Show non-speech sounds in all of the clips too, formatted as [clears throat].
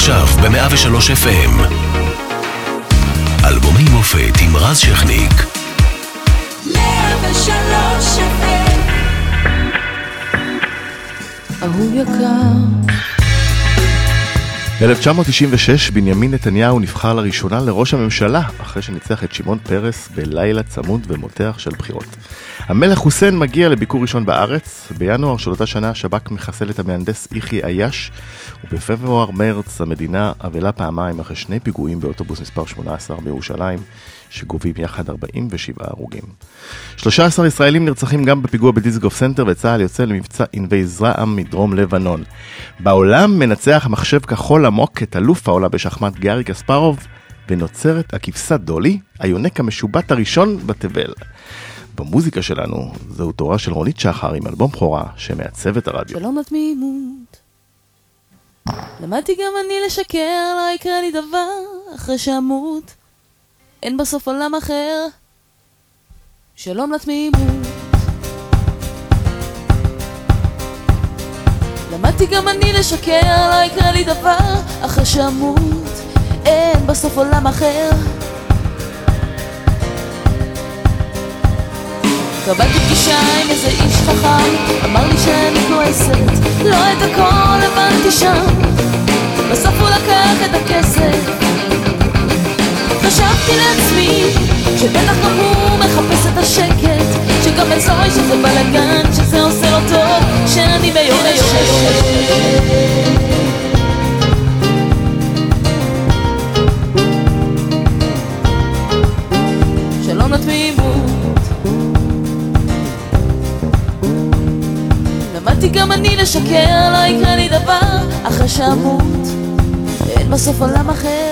עכשיו ב-103 FM. אלבומי מופת עם רז שכניק. 103 FM אהוב יקר, 1996 בנימין נתניהו נבחר לראשונה לראש הממשלה אחרי שניצח את שמעון פרס בלילה צמוד ומותח של בחירות. המלך חוסיין מגיע לביקור ראשון בארץ, בינואר של אותה שנה שב"כ מחסל את המהנדס יחי עייש, ובפברואר-מרץ המדינה אבלה פעמיים אחרי שני פיגועים באוטובוס מספר 18 בירושלים, שגובים יחד 47 הרוגים. 13 ישראלים נרצחים גם בפיגוע בדיזנגוף סנטר וצה"ל יוצא למבצע ענבי זרעם מדרום לבנון. בעולם מנצח מחשב כחול עמוק את אלוף העולם בשחמט גארי קספרוב ונוצרת הכבשה דולי, היונק המשובט הראשון בתבל. במוזיקה שלנו זהו תורה של רונית שחר עם אלבום בכורה שמעצב את הרדיו. שלום לתמימות. למדתי גם אני לשקר, לא יקרה לי דבר אחרי שאמות. אין בסוף עולם אחר. שלום לתמימות. למדתי גם אני לשקר, לא יקרה לי דבר אחרי שאמות. אין בסוף עולם אחר. קבלתי פגישה עם איזה איש חכם, אמר לי שאני כועסת, לא את הכל הבנתי שם, בסוף הוא לקח את הכסף. חשבתי לעצמי, שבטח גם הוא מחפש את השקט, שגם אצלו שזה בלאגן, שזה עושה לו טוב, שאני ביורשת. שלום לתמימות למדתי גם אני לשקר, לא יקרה לי דבר אחרי שאמות אין בסוף עולם אחר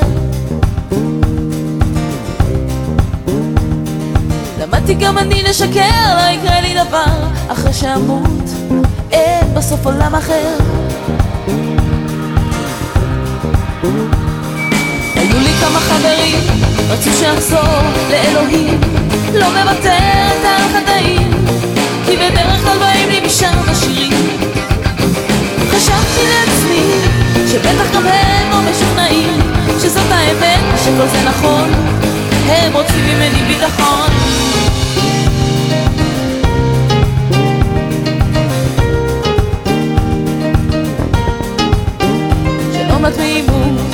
למדתי גם אני לשקר, לא יקרה לי דבר. אחרי שאמות אין בסוף עולם אחר. היו לי כמה חברים, רצו שאחזור לאלוהים. לא מוותרת על החטאים כי בדרך כלל באים לי משם השירים. חשבתי לעצמי שבטח גם הם לא משוכנעים שזאת האמת ושכל זה נכון. הם רוצים ממני ביטחון שלום לתמימות לא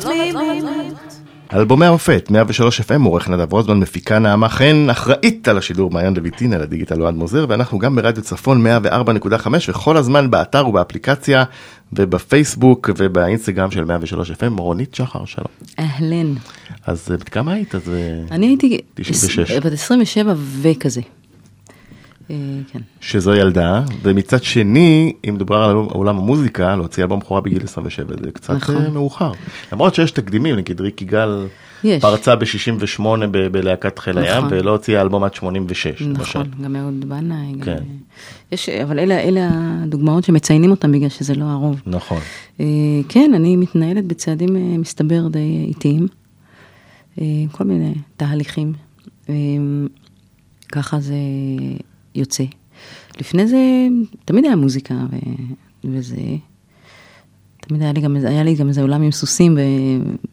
שלום לתמימות. אלבומי המופת, 103 FM, עורך נדב רוזמן, מפיקה נעמה חן, אחראית על השידור מעיין לויטין, על הדיגיטל אוהד מוזר, ואנחנו גם ברדיו צפון 104.5, וכל הזמן באתר ובאפליקציה, ובפייסבוק ובאינסטגרם של 103 FM, רונית שחר, שלום. אהלן. אז אה, בת כמה היית? אז אה, אני הייתי 96. עש- בת 27 וכזה. אה, כן. שזו ילדה, ומצד שני, אם מדובר על עולם המוזיקה, להוציא אלבום בכורה בגיל 27, זה קצת נכון. אה, מאוחר. למרות שיש תקדימים, נגיד ריק יגאל יש. פרצה ב-68 בלהקת חיל הים, נכון. ולא הוציאה אלבום עד 86, למשל. נכון, גם אהוד בנאי. גם- כן. יש, אבל אלה, אלה הדוגמאות שמציינים אותם בגלל שזה לא הרוב. נכון. אה, כן, אני מתנהלת בצעדים, אה, מסתבר, די איטיים. אה, כל מיני תהליכים. אה, ככה זה יוצא. לפני זה תמיד היה מוזיקה ו... וזה... תמיד היה לי גם, היה לי גם איזה עולם עם סוסים, ו...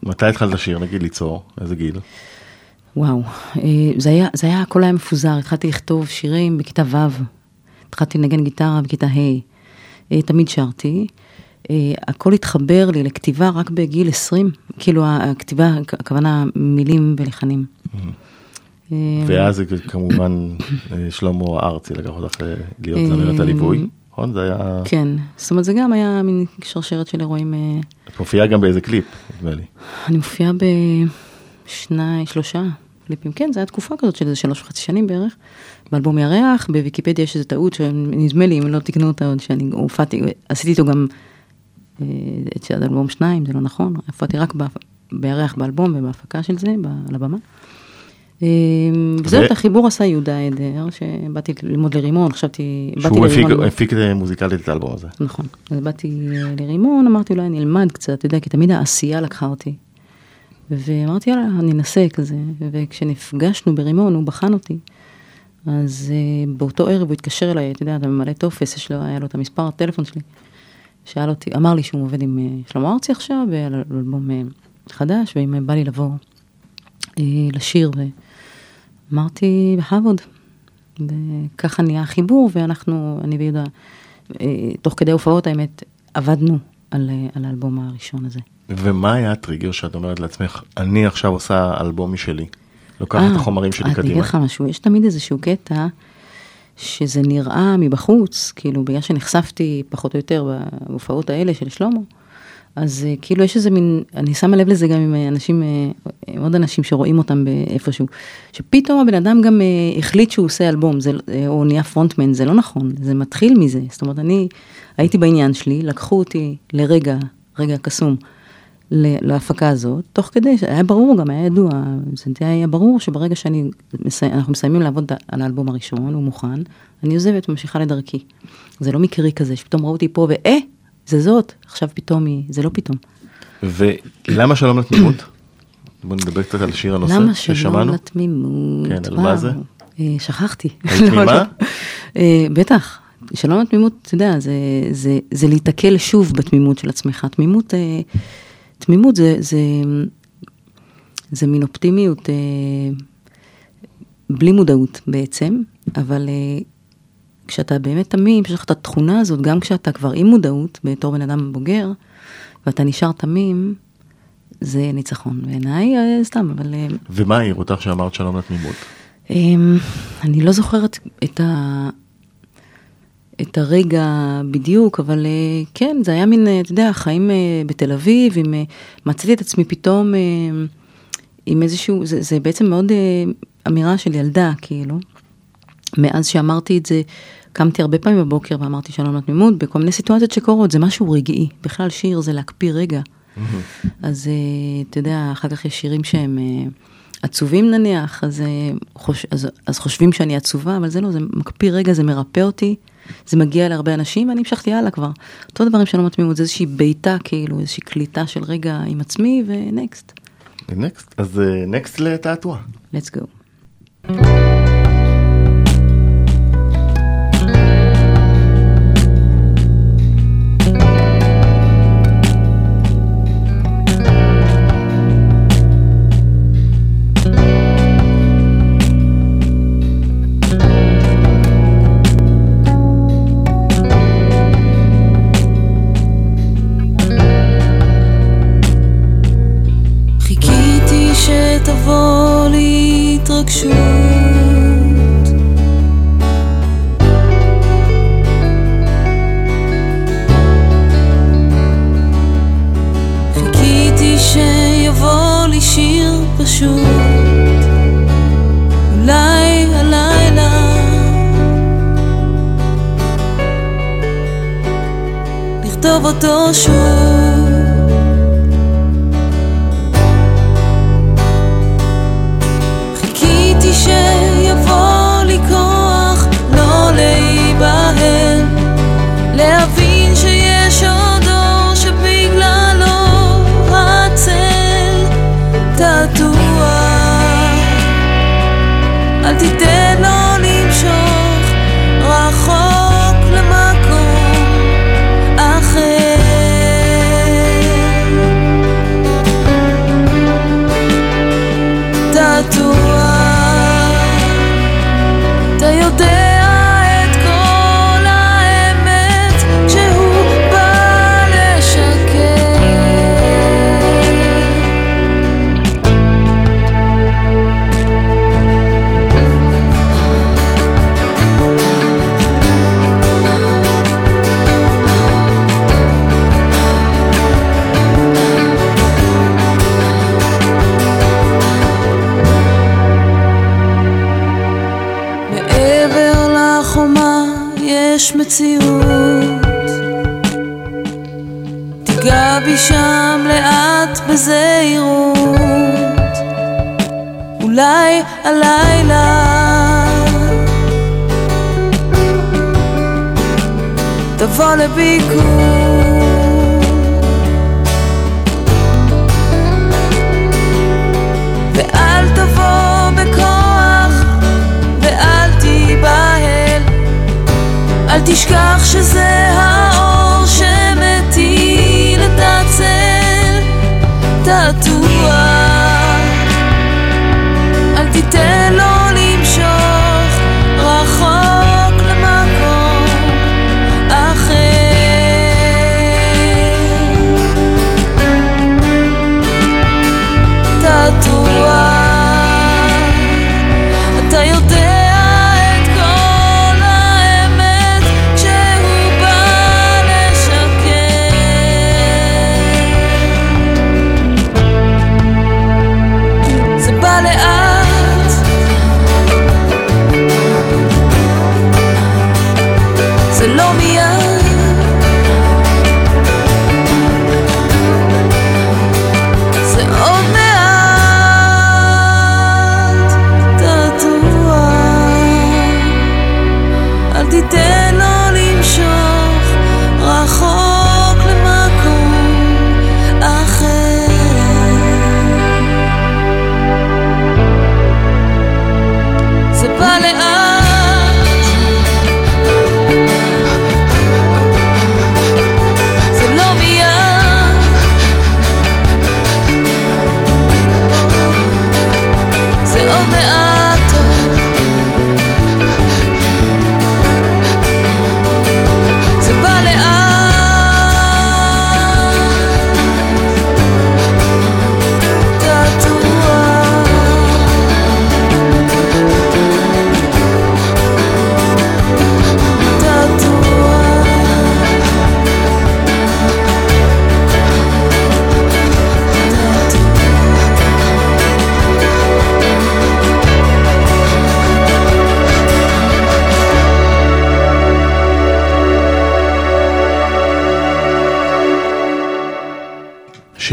מתי התחלת לשיר, נגיד ליצור? איזה גיל? וואו, אה, זה היה, זה היה, הכל היה מפוזר, התחלתי לכתוב שירים בכיתה ו', התחלתי לנגן גיטרה בכיתה ה', אה, תמיד שרתי. אה, הכל התחבר לי לכתיבה רק בגיל 20, כאילו הכתיבה, הכוונה מילים ולחנים. אה, ואז כמובן אה, שלמה ארצי לקח אותך אה, להיות זמרת הליווי. נכון? זה היה... כן, זאת אומרת זה גם היה מין שרשרת של אירועים. אה, את מופיעה גם באיזה קליפ, נדמה לי. אני מופיעה בשני, שלושה קליפים, כן, זו הייתה תקופה כזאת של איזה שלוש וחצי שנים בערך. באלבום ירח, בוויקיפדיה יש איזו טעות שנדמה לי, אם לא תקנו אותה עוד, שאני הופעתי, עשיתי איתו גם את אלבום שניים, זה לא נכון, הופעתי רק בירח באלבום ובהפקה של זה, על הבמה. אה, וזהו, את החיבור עשה יהודה עדר, שבאתי ללמוד לרימון, חשבתי, באתי שהוא הפיק- לרימון. אה, מוזיקלית את האלבום הזה. נכון. אז באתי אה, לרימון, אמרתי אולי אני אלמד קצת, אתה יודע, כי תמיד העשייה לקחה אותי. ואמרתי יאללה, אני אנסה כזה, וכשנפגשנו ברימון, הוא בחן אותי. אז באותו ערב הוא התקשר אליי, אתה יודע, אתה ממלא טופס, יש לו, היה לו את המספר הטלפון שלי. שאל אותי, אמר לי שהוא עובד עם שלמה ארצי עכשיו, על אלבום חדש, ואם בא לי לבוא לשיר, ואמרתי, בכבוד. וככה נהיה החיבור, ואנחנו, אני ויהודה, uh, תוך כדי הופעות, האמת, עבדנו על, uh, על האלבום הראשון הזה. ומה היה הטריגר שאת אומרת לעצמך, אני עכשיו עושה אלבום משלי, לוקחת את אה, החומרים שלי אני קדימה. אגיד לך משהו, יש תמיד איזשהו קטע שזה נראה מבחוץ, כאילו בגלל שנחשפתי פחות או יותר בהופעות האלה של שלמה, אז אה, כאילו יש איזה מין, אני שמה לב לזה גם עם אה, אנשים, אה, עם עוד אנשים שרואים אותם באיפשהו, שפתאום הבן אדם גם החליט שהוא עושה אלבום, זה, או נהיה פרונטמן, זה לא נכון, זה מתחיל מזה, זאת אומרת, אני הייתי בעניין שלי, לקחו אותי לרגע, רגע קסום. להפקה הזאת, תוך כדי, היה ברור גם, היה ידוע, זה היה ברור שברגע שאני, מסי- אנחנו מסיימים לעבוד על האלבום הראשון, הוא מוכן, אני עוזבת וממשיכה לדרכי. זה לא מקרי כזה, שפתאום ראו אותי פה ואה, זה זאת, עכשיו פתאום היא, זה לא פתאום. ולמה שלום לתמימות? בוא נדבר קצת על שיר הנושא למה שלום. לתמימות? כן, על מה זה? אה, שכחתי. היית [laughs] לא, תמימה? לא. אה, בטח. שלום לתמימות, אתה יודע, זה, זה, זה להיתקל שוב בתמימות של עצמך. תמימות, אה, תמימות זה, זה, זה מין אופטימיות בלי מודעות בעצם, אבל כשאתה באמת תמים, יש לך את התכונה הזאת, גם כשאתה כבר עם מודעות, בתור בן אדם בוגר, ואתה נשאר תמים, זה ניצחון בעיניי, אה, סתם, אבל... אה, ומה העיר אותך שאמרת שלום לתמימות? אמ, אני לא זוכרת את, ה... את הרגע בדיוק, אבל אה, כן, זה היה מין, אתה יודע, חיים בתל אביב, עם, מצאתי את עצמי פתאום עם איזשהו, זה, זה בעצם מאוד אמירה של ילדה, כאילו. מאז שאמרתי את זה, קמתי הרבה פעמים בבוקר ואמרתי שלום לתמימות, בכל מיני סיטואציות שקורות, זה משהו רגעי. בכלל שיר זה להקפיא רגע. אז אה, אתה יודע, אחר כך יש שירים שהם אה, עצובים נניח, אז, אה, חוש, אז, אז חושבים שאני עצובה, אבל זה לא, זה מקפיא רגע, זה מרפא אותי, זה מגיע להרבה אנשים, ואני המשכתי הלאה כבר. אותו דבר עם שלום התמימות, זה איזושהי בעיטה, כאילו, איזושהי קליטה של רגע עם עצמי, ונקסט, נקסט, אז נקסט לתעתוע. let's go.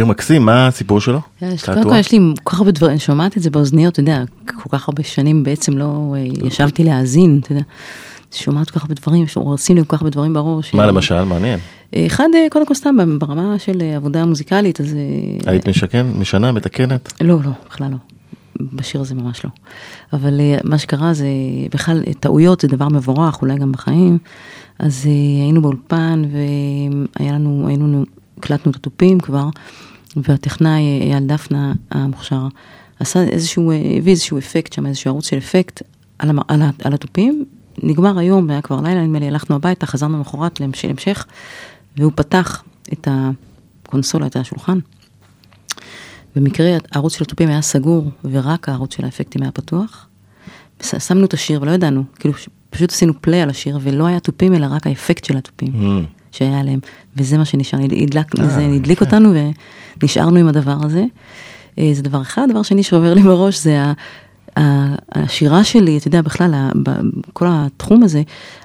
מקסים, מה הסיפור שלו? תעתוע? קודם כל יש לי כל כך הרבה דברים, אני שומעת את זה באוזניות, אתה יודע, כל כך הרבה שנים בעצם לא אה, ישבתי להאזין, אתה יודע. שומעת כל כך הרבה דברים, עושים לי כל כך הרבה דברים בראש. מה אה, למשל? מעניין. אה, אחד, אה, קודם כל סתם ברמה של אה, עבודה מוזיקלית, אז... אה, היית משכן, משנה, מתקנת? לא, לא, בכלל לא. בשיר הזה ממש לא. אבל אה, מה שקרה זה, בכלל, אה, טעויות זה דבר מבורך, אולי גם בחיים. אז אה, היינו באולפן והיה לנו, היינו, הקלטנו את התופים כבר, והטכנאי אה, אייל דפנה המוכשר עשה איזשהו, אה, הביא איזשהו אפקט שם, איזשהו ערוץ של אפקט על, המ, על, על התופים. נגמר היום, היה כבר לילה, נדמה לי, הלכנו הביתה, חזרנו למחרת להמש- להמשך, והוא פתח את הקונסולה, את השולחן. במקרה הערוץ של התופים היה סגור, ורק הערוץ של האפקטים היה פתוח. שמנו את השיר ולא ידענו, כאילו פשוט עשינו פליי על השיר, ולא היה תופים אלא רק האפקט של התופים Mm. שהיה עליהם, וזה מה שנשאר, הדלק, אה, זה הדליק יפה. אותנו ונשארנו עם הדבר הזה. אה, זה דבר אחד, דבר שני שעובר לי בראש זה השירה שלי, אתה יודע, בכלל, כל התחום הזה,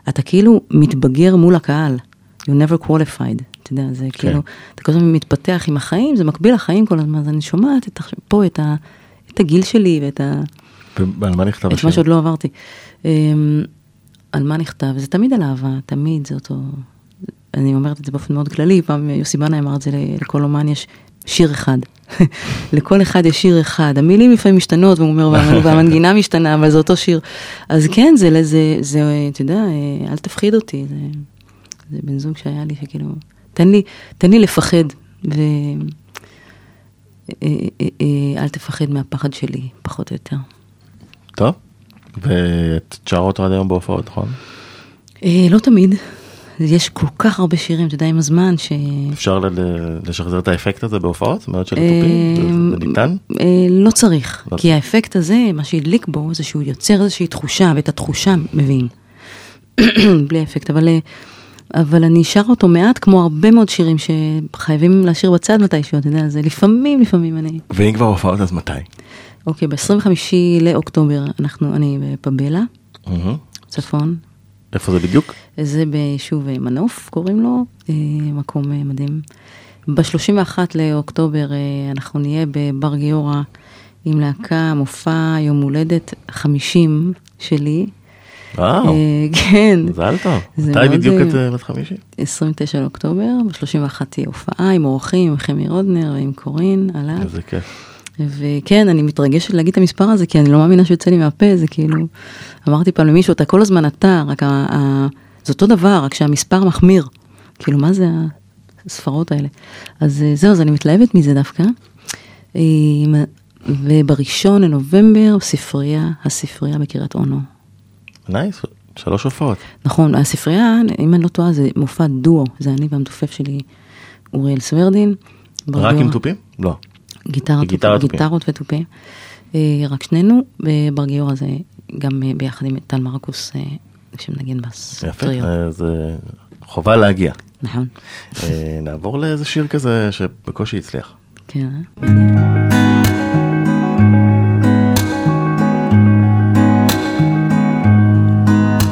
אתה כאילו מתבגר מול הקהל, you never qualified, אתה יודע, זה כאילו, אתה כל הזמן מתפתח עם החיים, זה מקביל לחיים כל הזמן, אז אני שומעת את, פה את, ה, את הגיל שלי ואת ה... ועל מה נכתב את השיר? מה שעוד לא עברתי. אמ, על מה נכתב? זה תמיד על אהבה, תמיד זה אותו... אני אומרת את זה באופן מאוד כללי, פעם יוסי בנאי אמר את זה לכל אומן יש שיר אחד. [laughs] לכל אחד יש שיר אחד. המילים לפעמים משתנות, והוא אומר, "והמנ- והמנגינה משתנה, אבל זה אותו שיר. אז כן, זה, זה, זה, אתה יודע, אל תפחיד אותי. זה, זה בן זוג שהיה לי, שכאילו, תן לי, תן לי לפחד, ו... אה, אה, אה, תפחד מהפחד שלי, פחות או יותר. טוב. ואת שרה אותו עד היום בהופעות, נכון? אה, לא תמיד. יש כל כך הרבה שירים, אתה יודע, עם הזמן, ש... אפשר לשחזר את האפקט הזה בהופעות? זאת אומרת של התופים? זה- זה ניתן? אה, לא צריך, לא כי האפקט הזה, מה שהדליק בו, זה שהוא יוצר איזושהי תחושה, ואת התחושה מביאים. [clears throat] בלי אפקט, אבל, אה, אבל אני שרה אותו מעט, כמו הרבה מאוד שירים שחייבים להשאיר בצד מתישהו, אתה יודע, זה לפעמים, לפעמים אני... ואם כבר הופעות אז מתי? אוקיי, ב-25 לאוקטובר אנחנו, אני בפבלה, מהמם. צפון, איפה זה בדיוק? זה ביישוב אה, מנוף, קוראים לו, אה, מקום אה, מדהים. ב-31 לאוקטובר אנחנו נהיה בבר גיורא עם להקה, מופע יום הולדת 50 שלי. וואו, כן, מזל טוב. מתי בדיוק את בת 50? 29 לאוקטובר, ב-31 תהיה הופעה עם אורחים, עם חמי רודנר ועם קורין, עליו. איזה כיף. וכן, אני מתרגשת להגיד את המספר הזה, כי אני לא מאמינה שיוצא לי מהפה, זה כאילו, אמרתי פעם למישהו, אתה כל הזמן אתה, רק ה, ה, זה אותו דבר, רק שהמספר מחמיר. כאילו, מה זה הספרות האלה? אז אה, זהו, אז אני מתלהבת מזה דווקא. ובראשון לנובמבר, ספרייה, הספרייה בקריית אונו. נייס, שלוש הופעות. נכון, הספרייה, אם אני לא טועה, זה מופע דואו, זה אני והמתופף שלי, אוריאל סוורדין. רק עם תופים? לא. גיטרה, גיטרה, תופים, תופים. גיטרות ותופים. אה, רק שנינו, ובר גיורא זה גם אה, ביחד עם טל מרקוס, אה, שמנגן בס. יפה, זה חובה להגיע. נכון, נעבור לאיזה שיר כזה שבקושי הצליח. כן. אה?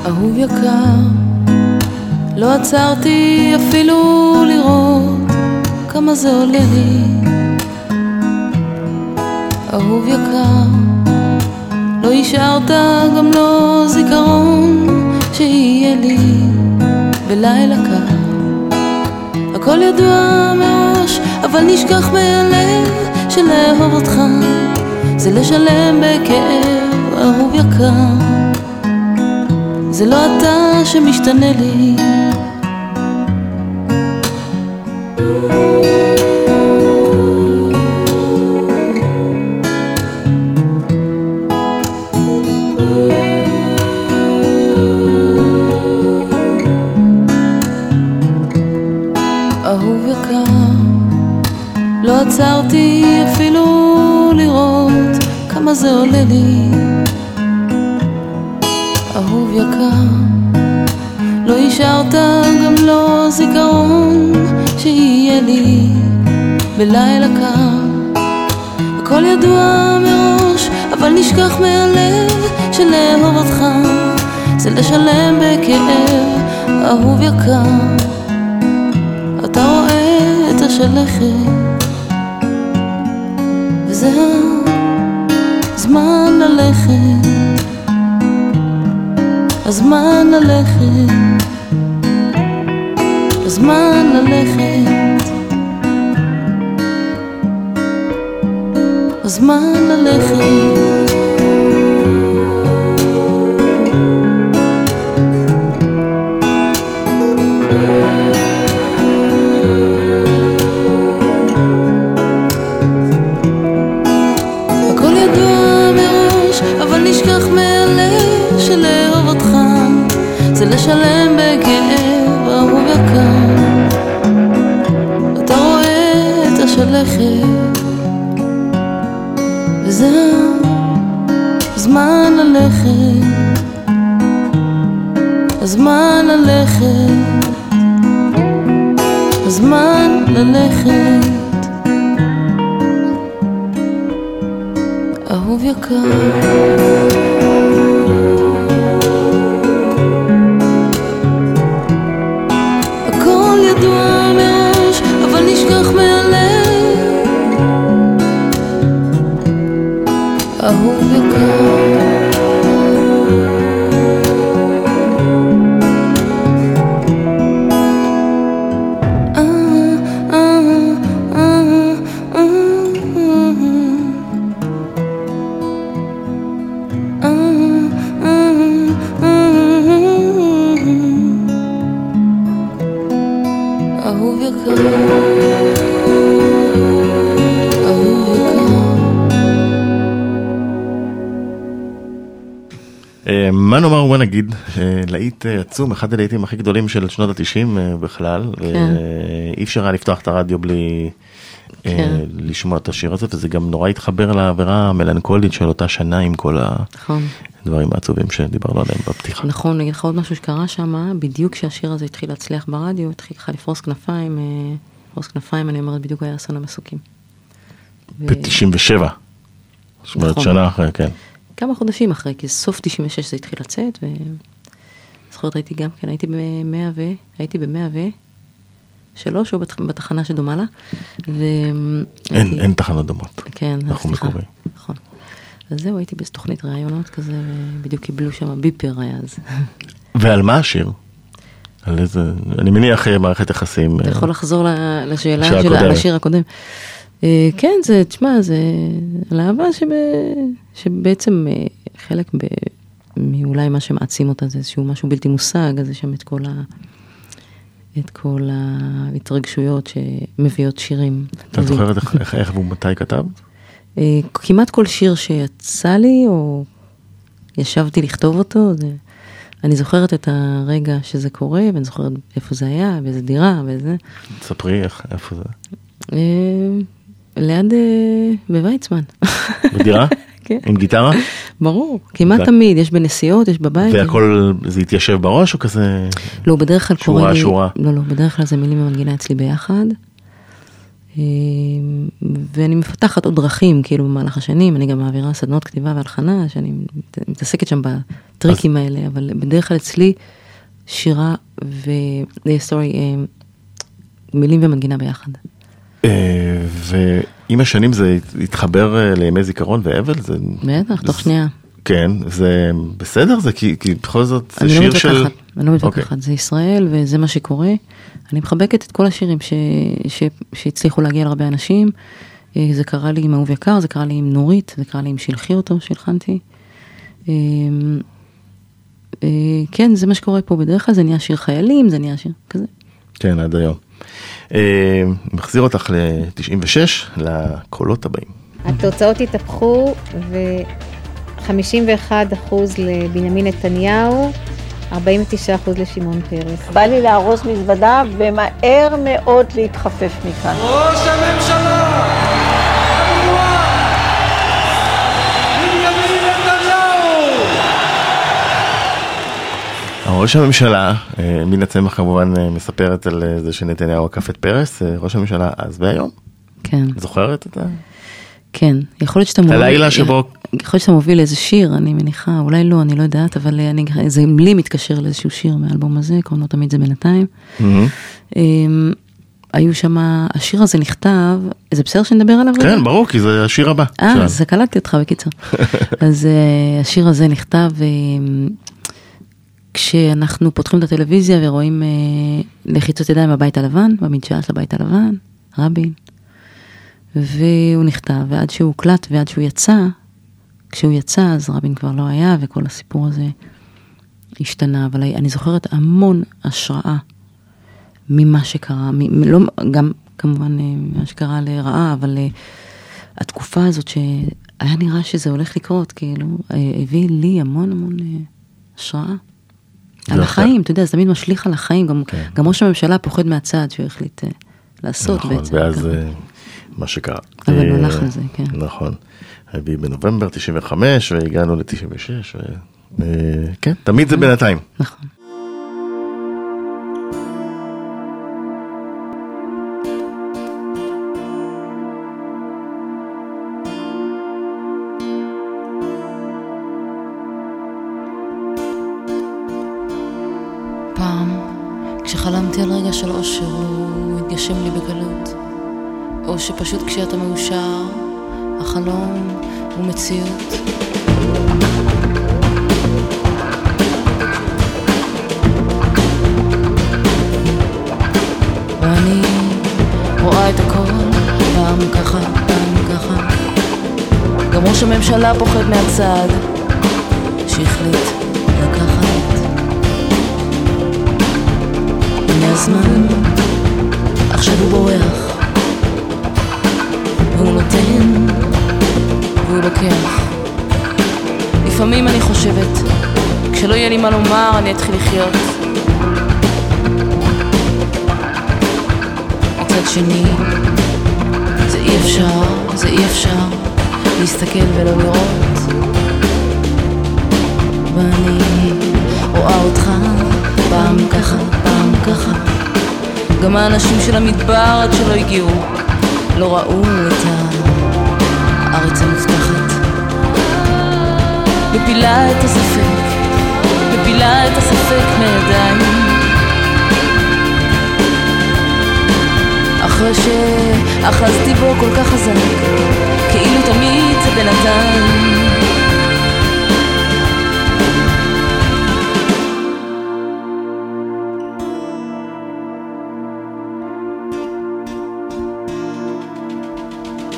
אהוב יקר, לא עצרתי אפילו לראות כמה זה עולה לי. אהוב יקר, לא השארת גם לא זיכרון שיהיה לי בלילה קר. הכל ידוע מראש, אבל נשכח מהלב שלאהוב אותך זה לשלם בכאב, אהוב יקר. זה לא אתה שמשתנה לי. כמה זה עולה לי. אהוב יקר, לא השארת גם לא זיכרון שיהיה לי בלילה קר. הכל ידוע מראש, אבל נשכח מהלב שלאהוב אותך זה לשלם בכאב, אהוב יקר. אתה רואה את השלכת, וזה הזמן ללכת. הזמן ללכת, הזמן ללכת, הזמן ללכת. הזמן ללכת, הזמן ללכת. אהוב יקר. אהוב יקר, אהוב יקר. אה, מה נאמר ומה נגיד, אה, להיט אה, עצום, אחד הלהיטים הכי גדולים של שנות התשעים בכלל, כן. אי אפשר היה לפתוח את הרדיו בלי כן. לשמוע את השיר הזה, וזה גם נורא התחבר לאווירה המלנכולית של אותה שנה עם כל נכון, הדברים העצובים שדיברנו עליהם בפתיחה. נכון, אני אגיד לך עוד משהו שקרה שם, בדיוק כשהשיר הזה התחיל להצליח ברדיו, התחיל ככה לפרוס כנפיים, אה, לפרוס כנפיים, אני אומרת, בדיוק היה אסון המסוקים. ו- ב-97. זאת אומרת נכון. שנה אחרי, כן. כמה חודשים אחרי, כי סוף 96 זה התחיל לצאת, ו... זוכרת הייתי גם כן, הייתי במאה ו... הייתי במאה ו... שלוש, או בת- בתחנה שדומה לה. ו... אין, אין תחנות דומות. כן, אנחנו סליחה. מקוריים. נכון. אז זהו, הייתי באיזו תוכנית ראיונות כזה, ובדיוק קיבלו שם ביפר היה אז. ועל מה השיר? על איזה, אני מניח אה, מערכת יחסים. אתה אה, יכול לחזור לשאלה של הקודם. השיר הקודם. אה, כן, זה, תשמע, זה על אהבה שב, שבעצם חלק ב, מאולי מה שמעצים אותה זה איזשהו משהו בלתי מושג, אז יש שם את כל, ה, את כל ההתרגשויות שמביאות שירים. את טובים. זוכרת איך- איך- ומתי כתבת? אה, כמעט כל שיר שיצא לי, או ישבתי לכתוב אותו, זה, אני זוכרת את הרגע שזה קורה, ואני זוכרת איפה זה היה, באיזה דירה, באיזה... ספרי איך, איפה זה? אה, ליד, אה, בוויצמן. בדירה? [laughs] כן. עם גיטרה? ברור, כמעט תמיד, יש בנסיעות, יש בבית. והכל, זה התיישב בראש או כזה? לא, בדרך כלל שורה, קורה לי... שורה. לא, לא, בדרך כלל זה מילים ומנגינה אצלי ביחד. אה, ואני מפתחת עוד דרכים, כאילו, במהלך השנים, אני גם מעבירה סדנות כתיבה והלחנה, שאני מת- מתעסקת שם בטריקים האלה, אבל בדרך כלל אצלי שירה ו... אה, סורי, אה, מילים ומנגינה ביחד. אה, ועם השנים זה התחבר אה, לימי זיכרון ואבל? זה... בטח, תוך שנייה. כן, זה בסדר? זה כי, כי בכל זאת זה אני לא שיר של... מתווכחת, אני לא אוקיי. מתווכחת, זה ישראל וזה מה שקורה. אני מחבקת את כל השירים ש, ש, שהצליחו להגיע להרבה אנשים. אה, זה קרה לי עם אהוב יקר, זה קרה לי עם נורית, זה קרה לי עם שלחי אותו, שהלחנתי. כן, זה מה שקורה פה, בדרך כלל זה נהיה שיר חיילים, זה נהיה שיר כזה. כן, עד היום. אה, מחזיר אותך ל-96, לקולות הבאים. התוצאות התהפכו ו-51% לבנימין נתניהו, 49% לשמעון פרס. בא לי לארוז מזוודה ומהר מאוד להתחפף מכאן. ראש הממשלה! ראש הממשלה, אה, מינה צמח כמובן אה, מספרת על אה, זה שנתניהו עקף את פרס, ראש הממשלה אז והיום. כן, זוכרת את ה... כן. יכול להיות שאתה מוביל... הלילה שבו- יכול להיות שאתה מוביל איזה שיר, אני מניחה, אולי לא, אני לא יודעת, אבל אני, זה לי מתקשר לאיזשהו שיר מהאלבום הזה, קוראים לו תמיד זה בינתיים. אמ, היו שם, השיר הזה נכתב, זה בסדר שנדבר עליו? רגע? כן, ברור, כי זה השיר הבא. אה. אז קלטתי אותך בקיצר. [laughs] אז השיר הזה נכתב אמ, כשאנחנו פותחים את הטלוויזיה ורואים אה, לחיצות ידיים בבית הלבן, במדשאה של הבית הלבן, רבין. והוא נכתב, ועד שהוא הוקלט ועד שהוא יצא, כשהוא יצא אז רבין כבר לא היה, וכל הסיפור הזה השתנה, אבל אני זוכרת המון השראה ממה שקרה, מ- לא, גם כמובן אה, מה שקרה לרעה, אבל אה, התקופה הזאת שהיה נראה שזה הולך לקרות, כאילו, אה, הביא לי המון המון אה, השראה. על זה החיים, אתה יודע, זה תמיד משליך על החיים, גם, כן. גם ראש הממשלה פוחד מהצעד שהוא החליט אה, לעשות נכון, בעצם. ואז ככה. אה, מה שקרה. אבל הוא אה, הלך לזה, כן. נכון. הביא בנובמבר 95 והגענו ל-96. ו... כן, תמיד זה בינתיים. נכון. על של אושר, הוא התגשם לי בקלות. או שפשוט כשאתה מאושר, החלום הוא מציאות. ואני רואה את הכל, פעם ככה, פעם ככה. גם ראש הממשלה פוחד מהצעד לפעמים אני חושבת, כשלא יהיה לי מה לומר, אני אתחיל לחיות. מצד שני, זה אי אפשר, זה אי אפשר להסתכל ולא לראות. ואני רואה אותך פעם ככה, פעם ככה. גם האנשים של המדבר עד שלא הגיעו, לא ראו את הארץ המובטחת. מפילה את הספק, מפילה את הספק מידיים. אחרי שאחזתי בו כל כך חזק, כאילו תמיד זה בינתיים.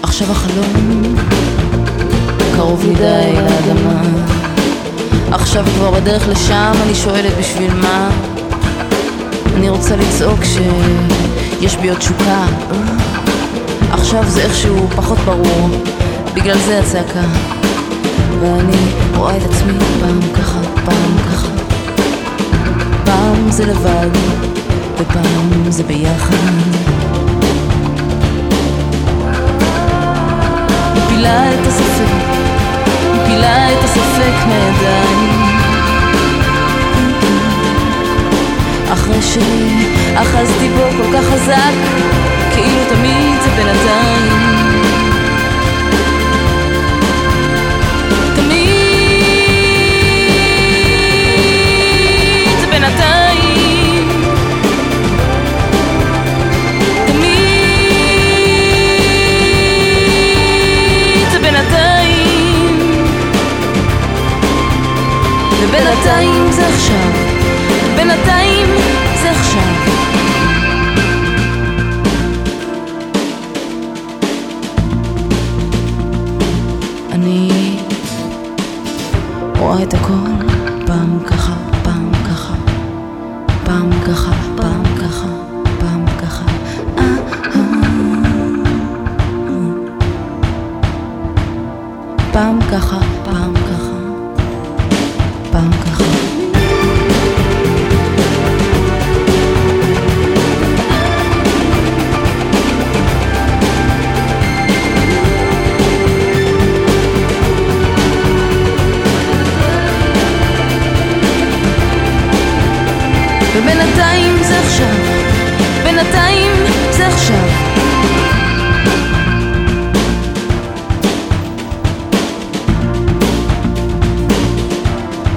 עכשיו החלום קרוב מדי לאדמה. עכשיו כבר בדרך לשם, אני שואלת בשביל מה. אני רוצה לצעוק שיש בי עוד תשוקה עכשיו זה איכשהו פחות ברור בגלל זה הצעקה. ואני רואה את עצמי פעם ככה, פעם ככה. פעם זה לבד ופעם זה ביחד. מפילה את מפילה את הספק מידיים. אחרי שאחזתי בו כל כך חזק, כאילו תמיד זה בינתיים ובינתיים זה עכשיו. בינתיים זה עכשיו. אני רואה את הכל פעם ככה, פעם ככה פעם ככה, פעם ככה, פעם ככה. אה, אה. ובינתיים זה עכשיו, בינתיים זה עכשיו.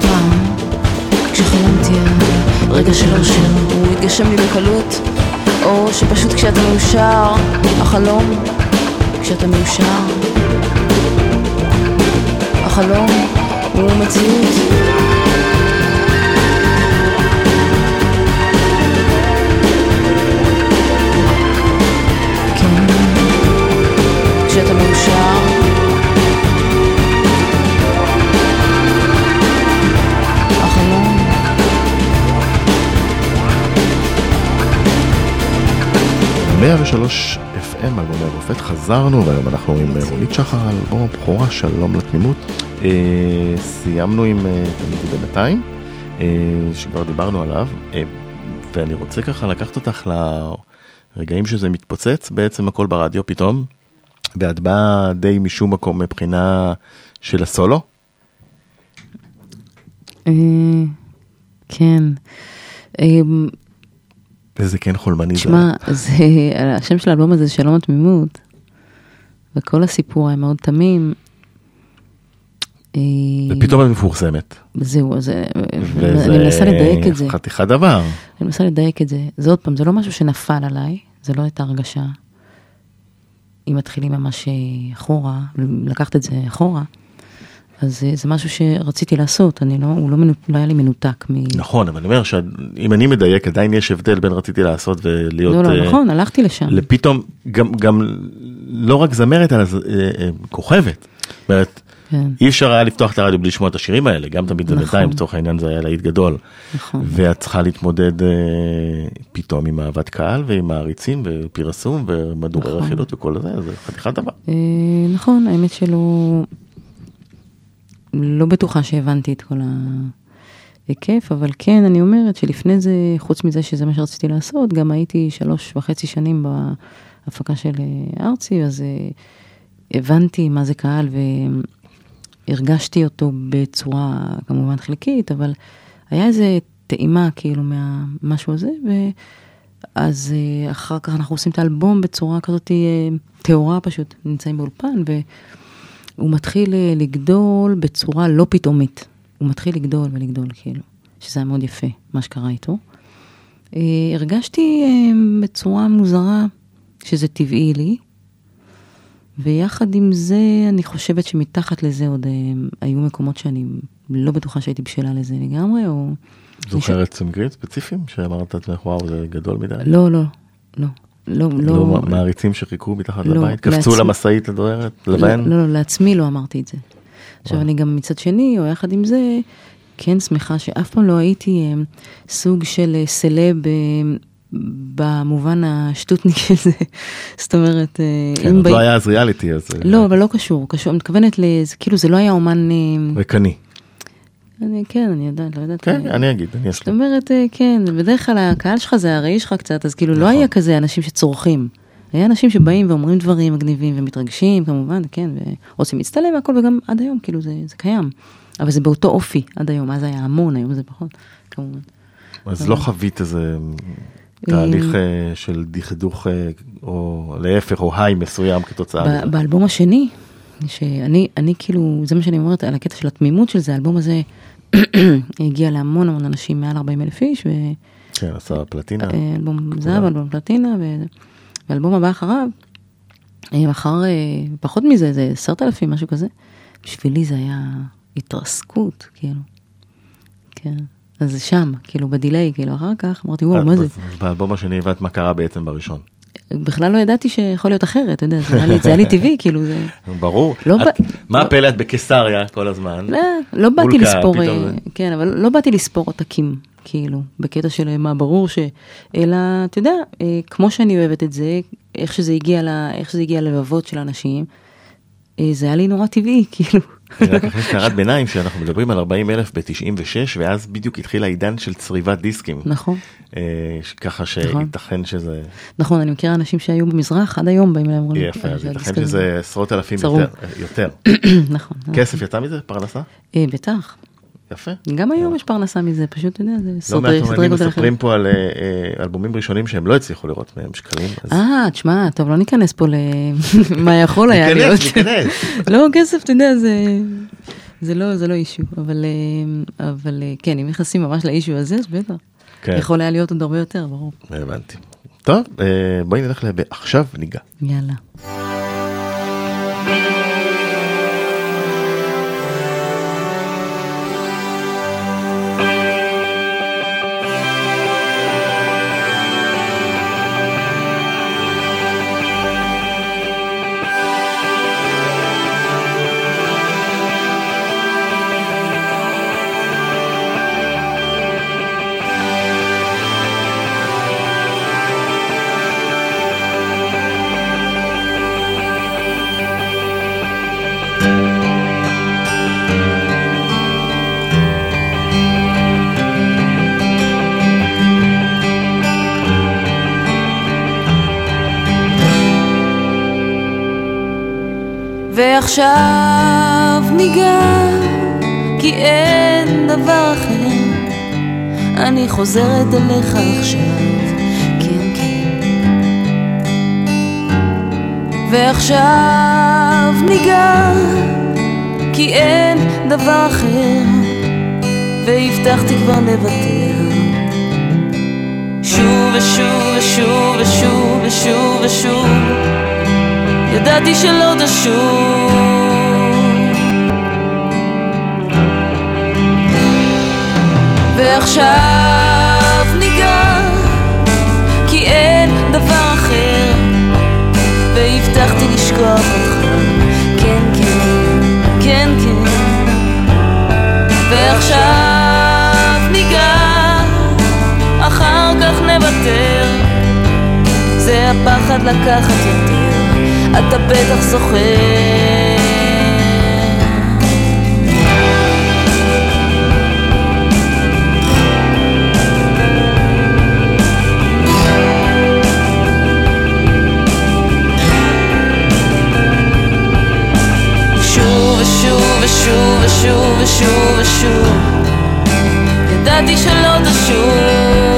פעם, כשחלמתי על רגע של אושר, הוא התגשם לי בקלות, או שפשוט כשאתה מאושר, החלום, כשאתה מאושר, החלום הוא מציאות. 103 FM, אלבומי המופת, חזרנו, והיום אנחנו עם אה, רונית שחר על אלבום הבכורה, שלום לתמימות. אה, סיימנו עם אה, תמיד בינתיים, שכבר דיברנו עליו, ואני רוצה ככה לקחת אותך לרגעים שזה מתפוצץ, בעצם הכל ברדיו פתאום, ואת באה די משום מקום מבחינה של הסולו. כן. איזה כן חולמני זה. תשמע, זה, השם של האלבום הזה זה שלום התמימות, וכל הסיפור היה מאוד תמים. אה, ופתאום את מפורסמת. זהו, אז אה, וזה אני מנסה לדייק את זה. חתיכת דבר. אני מנסה לדייק את זה. זה עוד פעם, זה לא משהו שנפל עליי, זה לא הייתה הרגשה. אם מתחילים ממש אה, אחורה, לקחת את זה אחורה, אז זה משהו שרציתי לעשות, אני לא, הוא לא, מנו- לא היה לי מנותק מ... נכון, אבל אני אומר שאם אני מדייק, עדיין יש הבדל בין רציתי לעשות ולהיות... לא, לא, אה, נכון, הלכתי לשם. לפתאום, גם, גם לא רק זמרת, אלא אה, אה, כוכבת. זאת אומרת, כן, אי אפשר היה לפתוח את הרדיו בלי לשמוע את השירים האלה, גם תמיד נכון. בינתיים, לצורך העניין זה היה להיט גדול. נכון. ואת צריכה להתמודד אה, פתאום עם אהבת קהל ועם מעריצים ופרסום ומדורי נכון. רכילות וכל זה, זה חתיכת דבר. אה, נכון, האמת שלא... לא בטוחה שהבנתי את כל ההיקף, אבל כן, אני אומרת שלפני זה, חוץ מזה שזה מה שרציתי לעשות, גם הייתי שלוש וחצי שנים בהפקה של אה, ארצי, אז אה, הבנתי מה זה קהל והרגשתי אותו בצורה כמובן חלקית, אבל היה איזה טעימה כאילו מהמשהו הזה, ואז אה, אחר כך אנחנו עושים את האלבום בצורה כזאת טהורה פשוט, נמצאים באולפן, והוא מתחיל אה, לגדול בצורה לא פתאומית. הוא מתחיל לגדול ולגדול כאילו, שזה היה מאוד יפה, מה שקרה איתו. אה, הרגשתי אה, בצורה מוזרה שזה טבעי לי. ויחד עם זה, אני חושבת שמתחת לזה עוד היו מקומות שאני לא בטוחה שהייתי בשלה לזה לגמרי, או... זוכרת סמגרים ספציפיים שאמרת לעצמך, וואו, זה גדול מדי? לא, לא, לא. לא, לא לא, מעריצים שחיכו מתחת לא, לבית? קפצו לעצמי. למשאית לדוהרת? לא, לבן? לא, לא, לעצמי לא אמרתי את זה. עכשיו, אני גם מצד שני, או יחד עם זה, כן שמחה שאף פעם לא הייתי אה, סוג של אה, סלב אה, במובן השטותניק [laughs] הזה. זאת אומרת, כן, אם עוד באים- לא היה אז ריאליטי, אז... לא, אבל לא קשור, קשור, אני מתכוונת לזה, כאילו זה לא היה אומן, ריקני. אני, כן, אני יודעת, לא יודעת. כן, אני אגיד, אני זאת אסכים. אומרת, אה, כן, בדרך כלל הקהל שלך זה הראי שלך קצת, אז כאילו לא נכון. היה כזה אנשים שצורכים. היה אנשים שבאים ואומרים דברים מגניבים ומתרגשים, כמובן, כן, ורוצים להצטלם והכל, וגם עד היום, כאילו זה, זה קיים. אבל זה באותו אופי עד היום, אז היה המון, היום זה פחות, כמובן. אז לא חווית איזה תהליך אה, של דכדוך, אה, או להפך, או היי מסוים כתוצאה מזה. באלבום השני, שאני, אני כאילו, זה מה שאני אומרת על הקטע של התמימות של זה, האלבום הזה [coughs] הגיע להמון המון אנשים, מעל 40 אלף איש, ו... כן, עשה פלטינה. אה, אלבום זהב, אלבום פלטינה, ו- והאלבום הבא אחריו, אה, אחר אה, פחות מזה, זה עשרת אלפים, משהו כזה. בשבילי זה היה התרסקות, כאילו. כן. אז זה שם, כאילו בדיליי, כאילו אחר כך, אמרתי, וואו, מה זה? באלבום השני הבנת מה קרה בעצם בראשון. בכלל לא ידעתי שיכול להיות אחרת, אתה יודע, זה היה לי- טבעי, כאילו זה... ברור. לא מה לא- הפלא את בקיסריה כל הזמן? לא, לא באתי לספור, אה, כן, אבל לא באתי לספור עותקים, כאילו, בקטע של אה, מה ברור ש... אלא, אתה יודע, אה, כמו שאני אוהבת את זה, איך שזה הגיע, ללבבות של אנשים, זה היה לי נורא טבעי, [laughs] כאילו. רק אכניס הערת ביניים שאנחנו מדברים על 40 אלף ב-96 ואז בדיוק התחיל העידן של צריבת דיסקים. נכון, אה, ככה שייתכן שזה נכון, אני מכירה אנשים שהיו במזרח, עד היום באים אומרים, יפה, אז "אה, ייתכן הדיסק הזה." שזה עשרות אלפים. יותר. יותר. [coughs] נכון. כסף יצא מזה? פרנסה? אה, בטח. יפה. גם היום יש פרנסה מזה, פשוט, אתה יודע, זה לא סדרי מעט סדרי אומנים גודל אחרים. מספרים פה על אה, אה, אלבומים ראשונים שהם לא הצליחו לראות מהם שקלים. אה, תשמע, טוב, לא ניכנס פה למה [laughs] יכול היה ניכנס, להיות. ניכנס. [laughs] לא, כסף, אתה יודע, זה... זה לא, זה לא אישו, אבל, אה, אבל כן, אם נכנסים ממש לאישו הזה, אז בטח. כן. יכול היה להיות עוד הרבה יותר, ברור. הבנתי. טוב, בואי נלך ל... עכשיו ניגע. יאללה. ועכשיו ניגע, כי אין דבר אחר. אני חוזרת אליך עכשיו, כן, כן. ועכשיו ניגע, כי אין דבר אחר, והבטחתי כבר לוותר. שוב ושוב ושוב ושוב ושוב ושוב ידעתי שלא תשוב ועכשיו ניגע כי אין דבר אחר. והבטחתי לשכוח אותך. כן כן כן כן. ועכשיו ניגע אחר כך נוותר. זה הפחד לקחת יותר אתה בטח זוכר. שוב ושוב ושוב ושוב ושוב ושוב. ידעתי שלא תשוב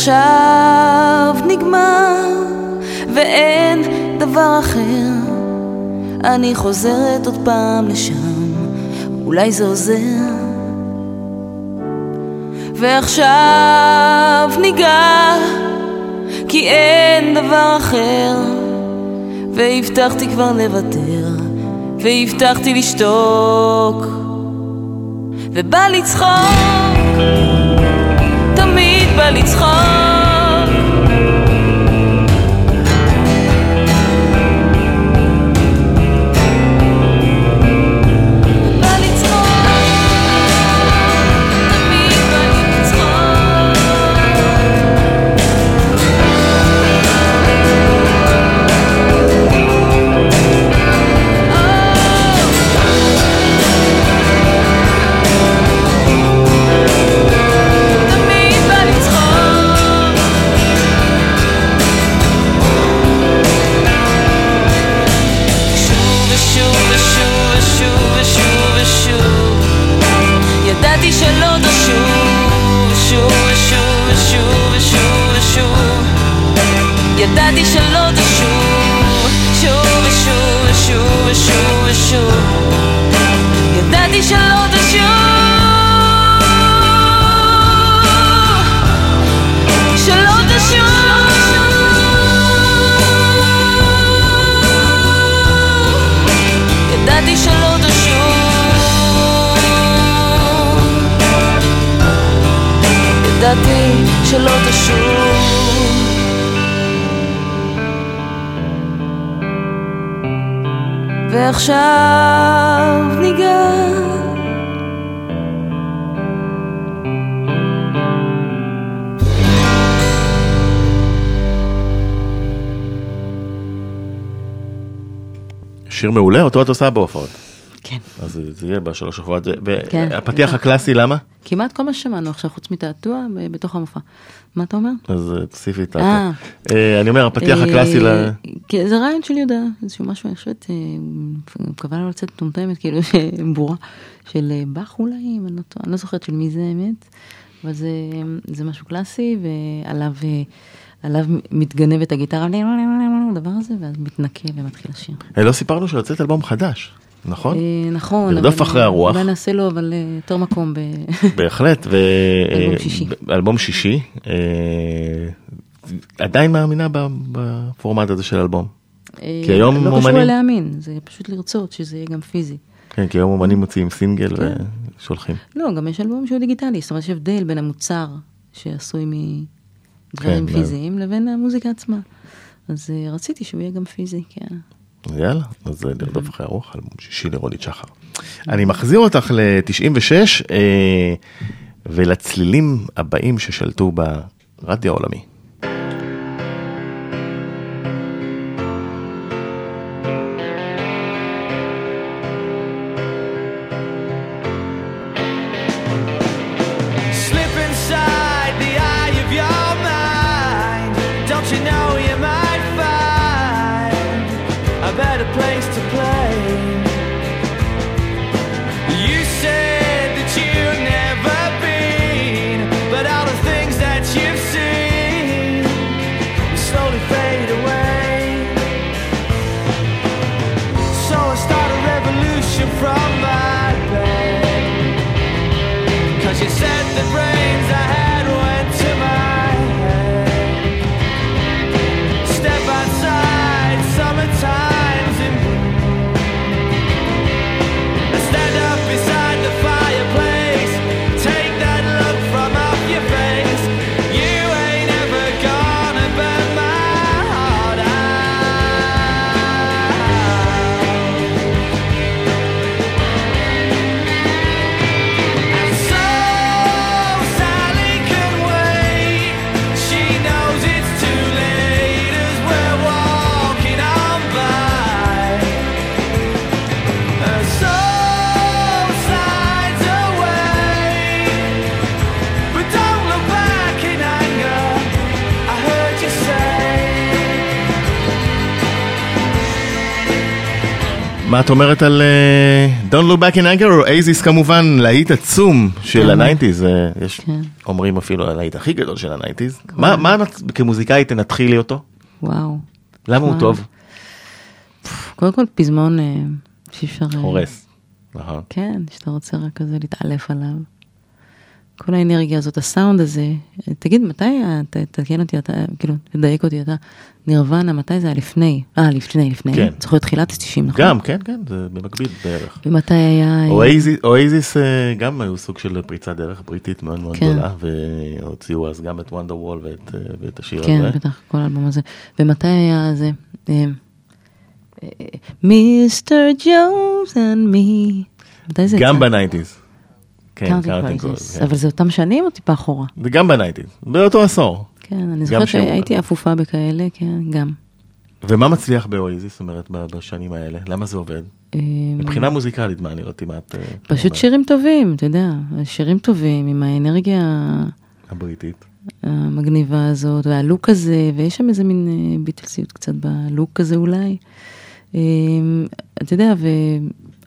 ועכשיו נגמר ואין דבר אחר. אני חוזרת עוד פעם לשם אולי זה עוזר. ועכשיו ניגע, כי אין דבר אחר, והבטחתי כבר לוותר, והבטחתי לשתוק, ובא לצחוק, תמיד בא לצחוק. שיר מעולה, אותו את עושה בהופעות. כן. אז זה- יהיה בשלוש הופעות. כן. והפתיח הקלאסי, למה? כמעט כל מה ששמענו עכשיו, חוץ מתעתוע, בתוך המופע. מה אתה אומר? אז אה, תוסיפי את. אה. אה, אני אומר, הפתיח אה, הקלאסי ל... כן, זה רעיון של יהודה, איזשהו משהו, אני חושבת, אה, מקווה לא לצאת מטומטמת, כאילו, [laughs] בורה, של אה, באך אולי, אני לא אני לא זוכרת של מי זה האמת, אבל זה, זה משהו קלאסי, ועליו אה, עליו מתגנבת הגיטרה, הדבר הזה, ואז מתנקה ומתחיל לשיר. אה, לא סיפרנו שיוצאת אלבום חדש, נכון? אה, נכון, לרדוף אחרי הרוח. אולי נעשה לו, אבל אה, יותר מקום. [laughs] בהחלט. [laughs] אלבום שישי. ב- אלבום שישי. עדיין מאמינה בפורמט הזה של אלבום. כי היום לא קשור אומנים- ללהאמין, זה פשוט לרצות שזה יהיה גם פיזי. כן, כי היום אומנים מוציאים סינגל כן. ושולחים. לא, גם יש אלבום שהוא דיגיטלי, זאת אומרת יש הבדל בין המוצר שעשוי מדברים כן, פיזיים לבין המוזיקה עצמה. אז אה, רציתי שהוא יהיה גם פיזי, כן. יאללה, אז אה, לרדוף אחרי הרוח, אלבום שישי לרונית שחר. אני מחזיר אותך ל-96 ולצלילים הבאים ששלטו ברדיו העולמי. מה את אומרת על אה, Don't Look Back in Anger אואזיס כמובן, להיט עצום של כן. ה nineties, אה, יש כן. אומרים אפילו הלהיט הכי גדול של ה nineties. מה מה נת- כמוזיקאי תנתחי לי אותו? וואו. למה הוא טוב? קודם כל פזמון אה, שאי אפשר... הורס. נכון. כן, שאתה רוצה רק כזה להתעלף עליו. כל האנרגיה הזאת, הסאונד הזה. תגיד, מתי תתקן אותי, אתה, כאילו, תדייק אותי, אתה, נירוונה, מתי זה היה לפני? אה, לפני, לפני. כן. צריך להיות תחילת ה-90, נכון? גם, כן, כן, זה במקביל בערך. ומתי היה... אה, אואזיס- אואזיס אה, גם היו סוג של פריצת דרך בריטית מאוד מאוד כן. גדולה, והוציאו אז גם את Wonderwall ואת, אה, ואת השיר כן, הזה. בטח, כל האלבום הזה. ומתי היה זה? אה, Mr. Jones and Me. מתי זה גם? ב nineties. כן, Counting Crazies. Crows, אבל זה אותם שנים או טיפה אחורה? כן. וגם בניינטיז, באותו עשור. כן, אני זוכרת שהייתי אפופה בכאלה, כן, גם. ומה מצליח באואזיס, זאת אומרת, בשנים האלה? למה זה עובד? אה, מבחינה מוזיקלית, מה אני לא כמעט... אה, פשוט שירים טובים, אתה יודע, שירים טובים עם האנרגיה הבריטית. המגניבה הזאת, והלוק הזה, ויש שם איזה מין אה, ביטלסיות קצת בלוק הזה אולי. אה, אתה יודע,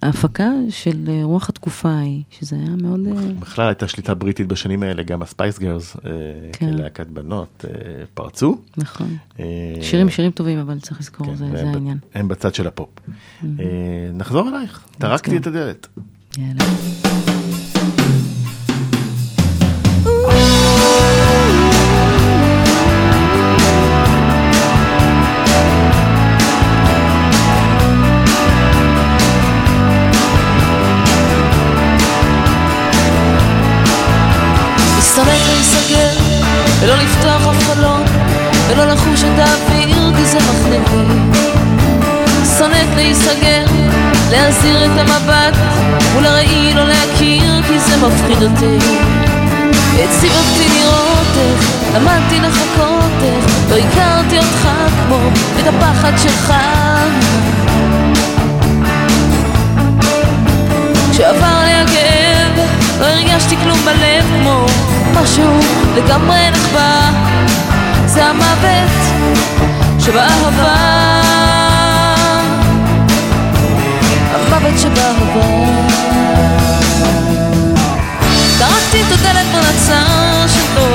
וההפקה של אה, רוח התקופה ההיא, שזה היה מאוד... אה, בכלל הייתה שליטה בריטית בשנים האלה, גם הספייס גרס, כן. כלהקת בנות, אה, פרצו. נכון. אה, שירים שירים טובים, אבל צריך לזכור, כן, זה העניין. הם בצד של הפופ. אה, נחזור אלייך, טרקתי. את הדלת. יאללה. להסתמך להיסגר, ולא לפתוח אף חלון, ולא לחוש את האוויר כי זה מחליפי. שונאת להיסגר, להזהיר את המבט, מול הראי לא להכיר כי זה מפחיד אותי. הציב אותי לראות איך, למדתי לחכות איך, לא הכרתי אותך כמו את הפחד שלך. כשעבר לי הכאב, לא הרגשתי כלום בלב כמו משהו לגמרי נחבא. זה המוות שבאהבה. המוות שבאהבה. טרקתי את הדלת בנצר שלו,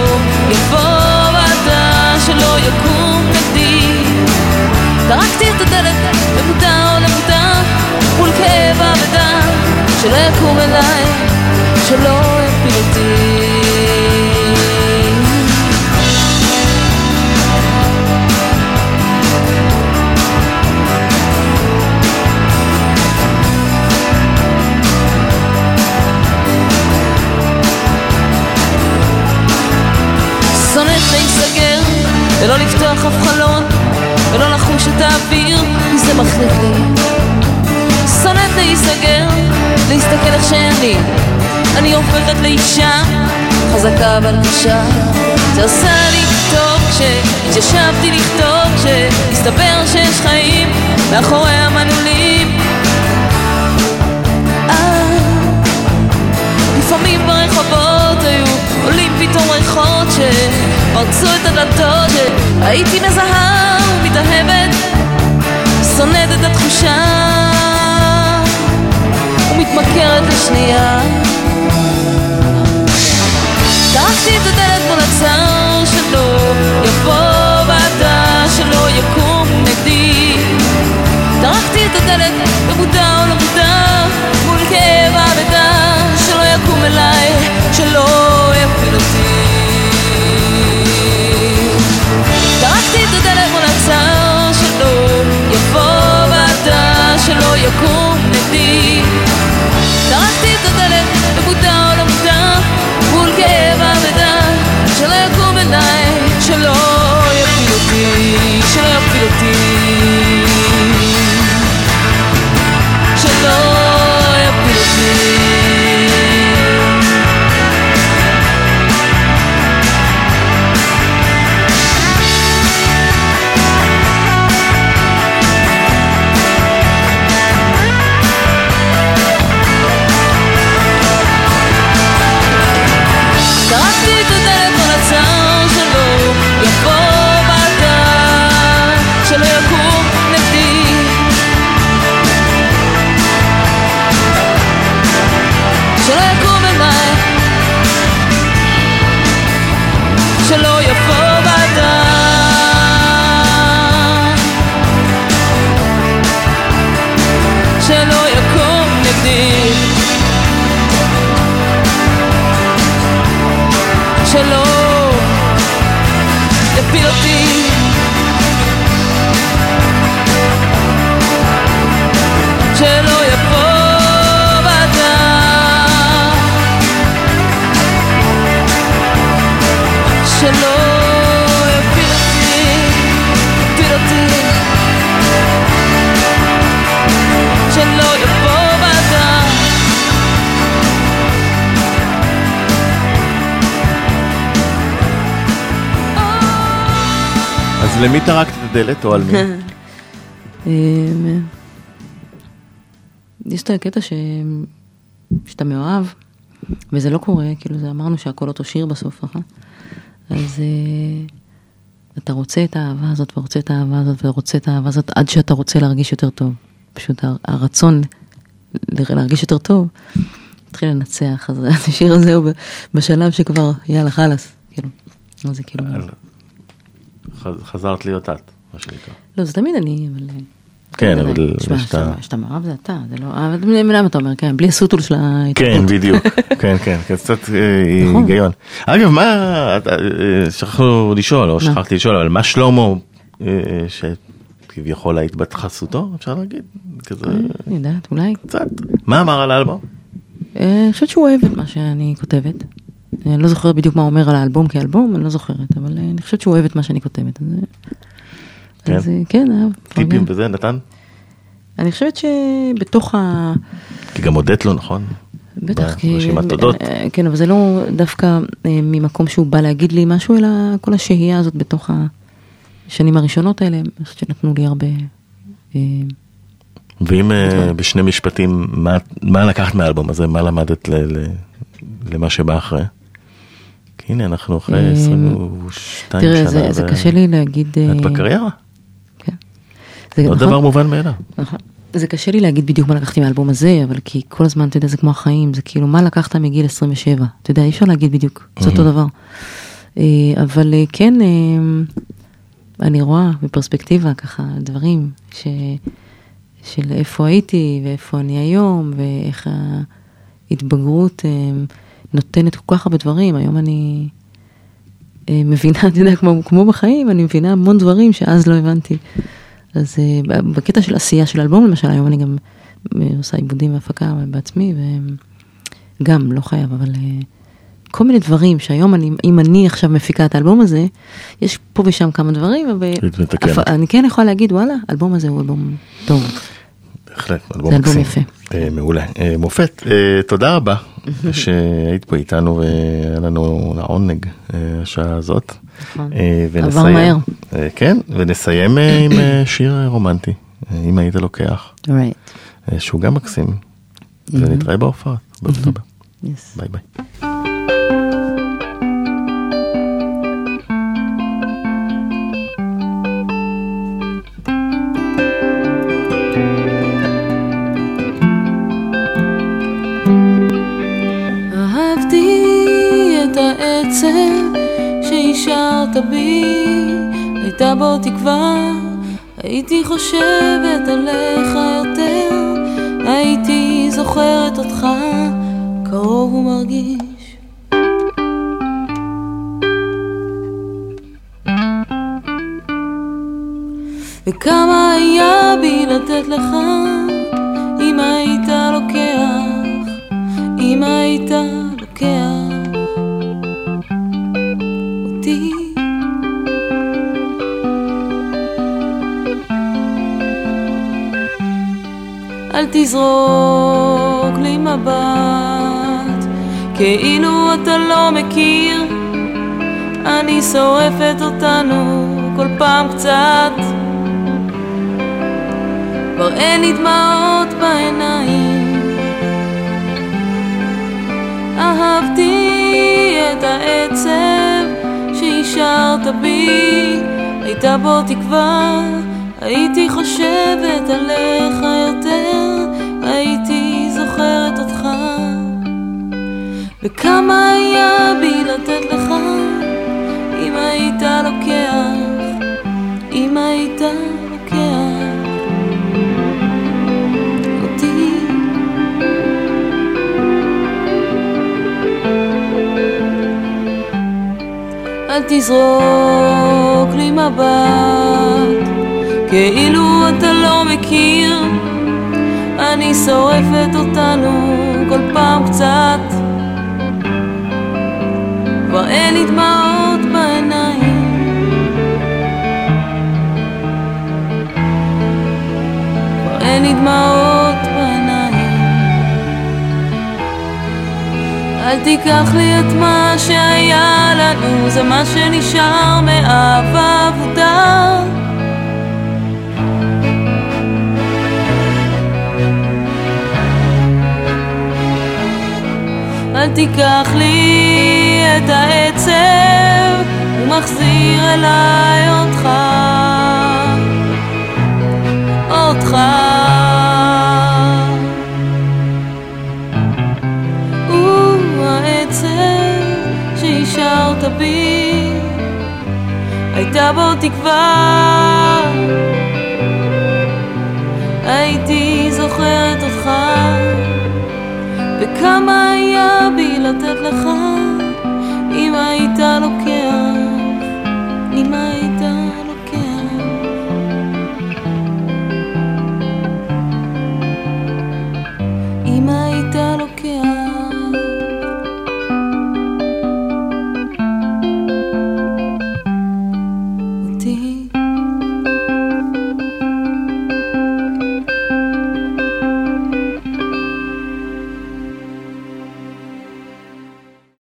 יבוא ועדה שלא יקום נגדי. טרקתי את הדלת במודע או למודע, מול כאב אבדה, שלא יקום אליי, שלא יפיל אותי. ולא לפתוח אף חלון, ולא לחוש את האוויר, כי זה מחליף לי. שונאת להיסגר, להסתכל איך שאני, אני הופכת לאישה, חזקה אבל קשה. זה עשה לי טוב כשהתיישבתי לכתוב, כשהסתבר שיש חיים מאחורי המנעולים. אה, לפעמים ברחובות היו עולים פתאום ריחות שפרצו את הדלתות שהייתי מזהה ומתאהבת שונאת את התחושה ומתמכרת לשנייה. טרקתי את הדלת מול הצער שלו יבוא אז למי טרקת את הדלת או על מי? [laughs] אמ, יש את הקטע ש... שאתה מאוהב, וזה לא קורה, כאילו זה אמרנו שהכל אותו שיר בסוף, נכון? אז אה, אתה רוצה את האהבה הזאת, ורוצה את האהבה הזאת, ורוצה את האהבה הזאת, עד שאתה רוצה להרגיש יותר טוב. פשוט הר- הרצון להרגיש יותר טוב, התחיל לנצח, אז [laughs] השיר הזה הוא בשלב שכבר, יאללה, חלאס, כאילו. זה כאילו... חזרת להיות את, מה שנקרא. לא, זה תמיד אני, אבל... אה, כן, אבל תשמע, יש את ה- כשאתה מאוהב זה אתה, זה לא... אבל למה אתה אומר, כן, בלי הסוטול של ההתאבדות. כן, בדיוק. [laughs] כן, כן, כן, קצת אה, נכון. היגיון. אגב, מה, אה, שכחנו לשאול, או שכחתי לשאול, אבל מה שלמה, אה, שכביכול היית בת חסותו, אפשר להגיד? כזה, אני יודעת, אולי. קצת. מה אמר על האלבום? אה, אני חושבת שהוא אוהב את מה שאני כותבת. אני לא זוכרת בדיוק מה אומר על האלבום כאלבום, אני לא זוכרת, אבל אה, אני חושבת שהוא אוהב את מה שאני כותבת. אז, אה, כן? אז אה, כן, אהב. טיפים. וזה נתן? אני חושבת שבתוך ה... כי גם הודית לו, נכון? בטח, כי... ברשימת תודות. אה, כן, אבל זה לא דווקא אה, ממקום שהוא בא להגיד לי משהו, אלא כל השהייה הזאת בתוך השנים הראשונות האלה, אני חושבת שנתנו לי הרבה... אה, ואם אה, בשני משפטים, מה- מה לקחת מהאלבום הזה? מה למדת ל- ל- למה שבא אחרי? הנה, אנחנו אחרי אה, 22 שנה. תראה, זה, זה ו- קשה לי להגיד... אה, את בקריירה? כן. זה לא נכון, דבר מובן מאליו. נכון. זה קשה לי להגיד בדיוק מה לקחתי מהאלבום הזה, אבל כי כל הזמן, אתה יודע, זה כמו החיים, זה כאילו, מה לקחת מגיל 27? אתה יודע, אי אפשר להגיד בדיוק, זה אותו דבר. אה, אבל אה, כן, אה, אני רואה בפרספקטיבה ככה דברים, ש... של איפה הייתי ואיפה אני היום, ואיך ההתבגרות אה, נותנת כל כך הרבה דברים. היום אני אה, מבינה, אתה יודע, כמו, כמו בחיים, אני מבינה המון דברים שאז לא הבנתי. אז אה, בקטע של עשייה של אלבום למשל, היום אני גם אה, עושה עיבודים והפקה בעצמי, וגם, לא חייב, אבל אה, כל מיני דברים שהיום אני, אם אני עכשיו מפיקה את האלבום הזה, יש פה ושם כמה דברים, אבל. אני כן יכולה להגיד, וואלה, האלבום הזה הוא אלבום טוב. בהחלט, אלבום מקסים. יפה. אה, מעולה. אה, מופת, אה, תודה רבה [laughs] שהיית פה איתנו והיה לנו לעונג השעה הזאת. נכון. עבר מהר. כן, ונסיים עם [coughs] שיר רומנטי, אם היית לוקח, שהוא גם מקסים. ונתראה בהופעה. Yes. ביי ביי. העצב שהשארת בי, הייתה בו תקווה, הייתי חושבת עליך יותר, הייתי זוכרת אותך, קרוב ומרגיש. וכמה היה בי לתת לך, אם היית לוקח, אם היית לוקח אותי. אל תזרוק לי מבט, כאילו אתה לא מכיר, אני שורפת אותנו כל פעם קצת. כבר אין לי דמעות בעיניים. אהבתי את העצב שהשארת בי, הייתה בו תקווה, הייתי חושבת עליך יותר, הייתי זוכרת אותך. וכמה היה בי לתת לך, אם היית לוקח, אם היית תזרוק לי מבט, כאילו אתה לא מכיר, אני שורפת אותנו כל פעם קצת. כבר אין לי דמעות בעיניים. כבר אין לי דמעות אל תיקח לי את מה שהיה לנו, זה מה שנשאר מאהבה אבודה. אל תיקח לי את העצב ומחזיר אליי אותך, אותך. נשארת בי, הייתה בו תקווה. הייתי זוכרת אותך, וכמה היה בי לתת לך, אם היית לוקח, אם היית...